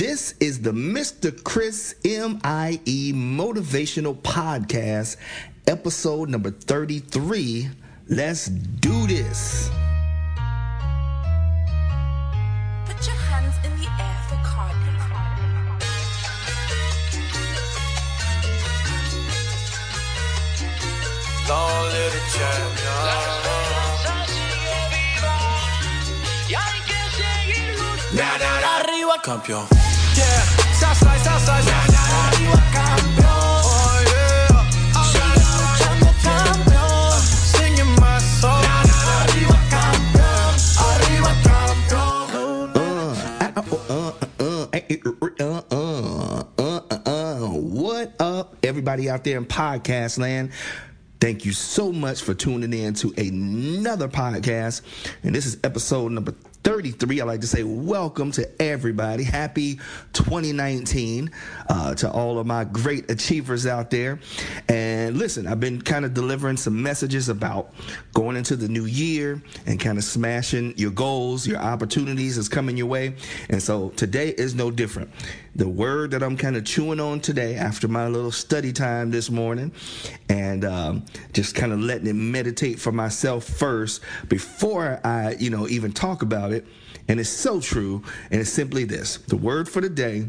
This is the Mr. Chris M.I.E. Motivational Podcast, episode number 33. Let's do this. Put your hands in the air for. Campeón. Yeah, Southside, Arriba campeón. Oh yeah. Luchando campeón. Singing my song. Arriba campeón. Arriba campeón. Uh, uh, uh, uh, uh. What up, everybody out there in podcast land? Thank you so much for tuning in to another podcast. And this is episode number 33. I'd like to say welcome to everybody. Happy 2019 uh, to all of my great achievers out there. And listen, I've been kind of delivering some messages about going into the new year and kind of smashing your goals, your opportunities is coming your way. And so today is no different. The word that I'm kind of chewing on today after my little study time this morning and um, just kind of letting it meditate for myself first before I, you know, even talk about it. And it's so true. And it's simply this the word for the day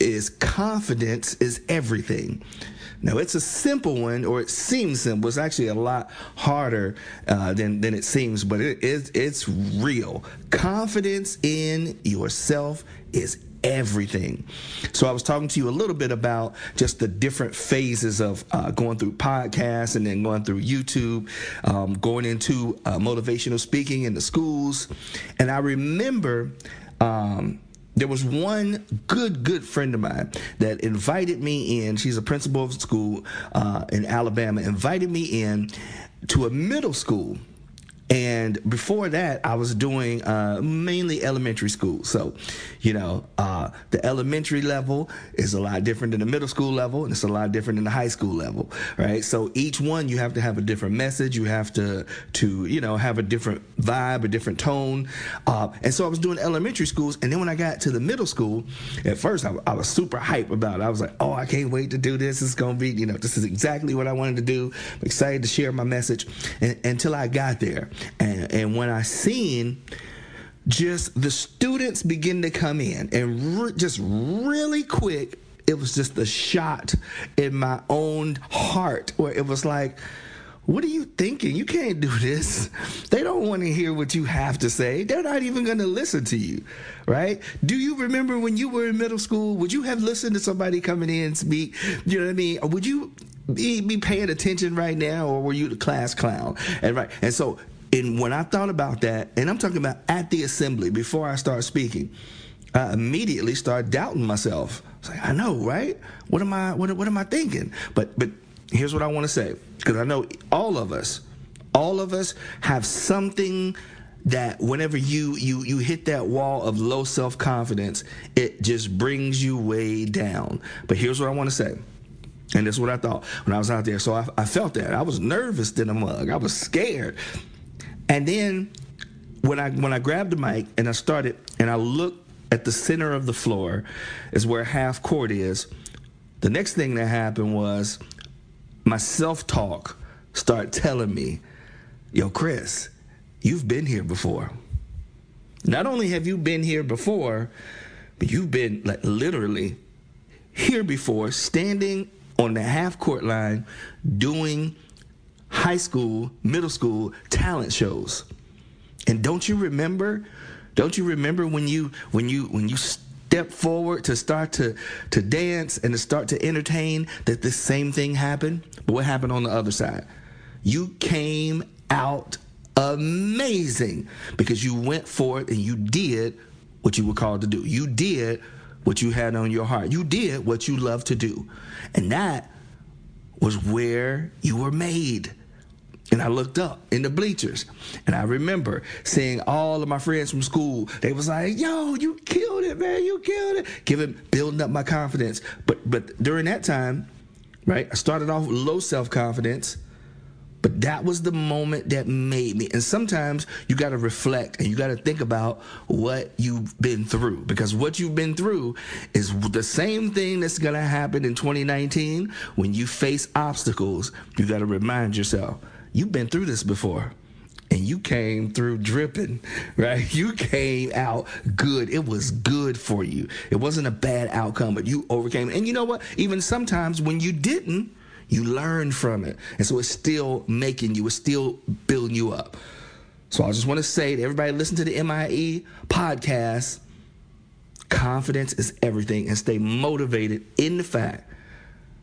is confidence is everything. Now it's a simple one, or it seems simple. It's actually a lot harder uh, than than it seems, but it is it's real. Confidence in yourself is everything. So I was talking to you a little bit about just the different phases of uh, going through podcasts and then going through YouTube, um, going into uh, motivational speaking in the schools, and I remember. Um, there was one good, good friend of mine that invited me in. She's a principal of school uh, in Alabama. Invited me in to a middle school. And before that, I was doing uh, mainly elementary school. So, you know, uh, the elementary level is a lot different than the middle school level, and it's a lot different than the high school level, right? So each one, you have to have a different message. You have to, to you know, have a different vibe, a different tone. Uh, and so I was doing elementary schools, and then when I got to the middle school, at first I, I was super hype about it. I was like, oh, I can't wait to do this. It's gonna be, you know, this is exactly what I wanted to do. I'm excited to share my message. And, until I got there. And, and when I seen just the students begin to come in and re- just really quick, it was just a shot in my own heart where it was like, what are you thinking? You can't do this. They don't want to hear what you have to say. They're not even going to listen to you, right? Do you remember when you were in middle school? Would you have listened to somebody coming in and speak? You know what I mean? Would you be, be paying attention right now, or were you the class clown? And right, and so, and when I thought about that, and I'm talking about at the assembly before I start speaking, I immediately started doubting myself. I like, I know, right? What am I? What, what am I thinking? But but here's what I want to say because I know all of us, all of us have something that whenever you you you hit that wall of low self confidence, it just brings you way down. But here's what I want to say. And that's what I thought when I was out there. So I, I felt that. I was nervous than a mug. I was scared. And then when I when I grabbed the mic and I started and I looked at the center of the floor is where half court is. The next thing that happened was my self-talk start telling me, "Yo, Chris, you've been here before. Not only have you been here before, but you've been like literally here before, standing on the half court line doing high school, middle school talent shows. And don't you remember? Don't you remember when you when you when you step forward to start to to dance and to start to entertain that the same thing happened? But what happened on the other side? You came out amazing because you went for it and you did what you were called to do. You did what you had on your heart. You did what you love to do. And that was where you were made. And I looked up in the bleachers and I remember seeing all of my friends from school. They was like, yo, you killed it, man. You killed it. Giving building up my confidence. But but during that time, right, I started off with low self-confidence, But that was the moment that made me. And sometimes you got to reflect and you got to think about what you've been through because what you've been through is the same thing that's going to happen in 2019 when you face obstacles. You got to remind yourself, you've been through this before and you came through dripping, right? You came out good. It was good for you. It wasn't a bad outcome, but you overcame. And you know what? Even sometimes when you didn't, you learned from it. And so it's still making you, it's still building you up. So I just want to say to everybody listen to the MIE podcast, confidence is everything and stay motivated in the fact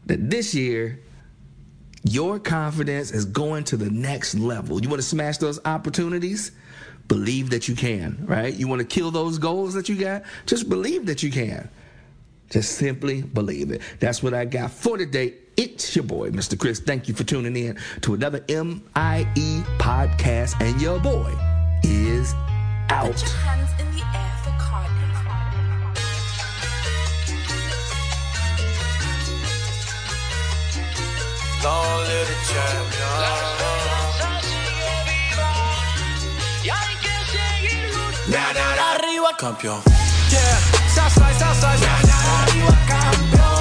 that this year your confidence is going to the next level. You want to smash those opportunities? Believe that you can, right? You want to kill those goals that you got? Just believe that you can. Just simply believe it. That's what I got for today. It's your boy, Mr. Chris. Thank you for tuning in to another MIE podcast. And your boy is out. Campeón. Yeah, arriba campeón.